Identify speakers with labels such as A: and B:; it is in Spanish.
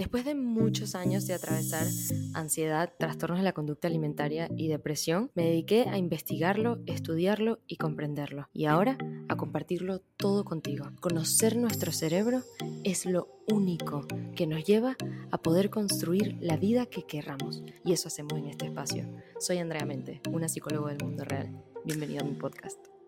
A: Después de muchos años de atravesar ansiedad, trastornos de la conducta alimentaria y depresión, me dediqué a investigarlo, estudiarlo y comprenderlo. Y ahora a compartirlo todo contigo. Conocer nuestro cerebro es lo único que nos lleva a poder construir la vida que querramos. Y eso hacemos en este espacio. Soy Andrea Mente, una psicóloga del mundo real. Bienvenido a mi podcast.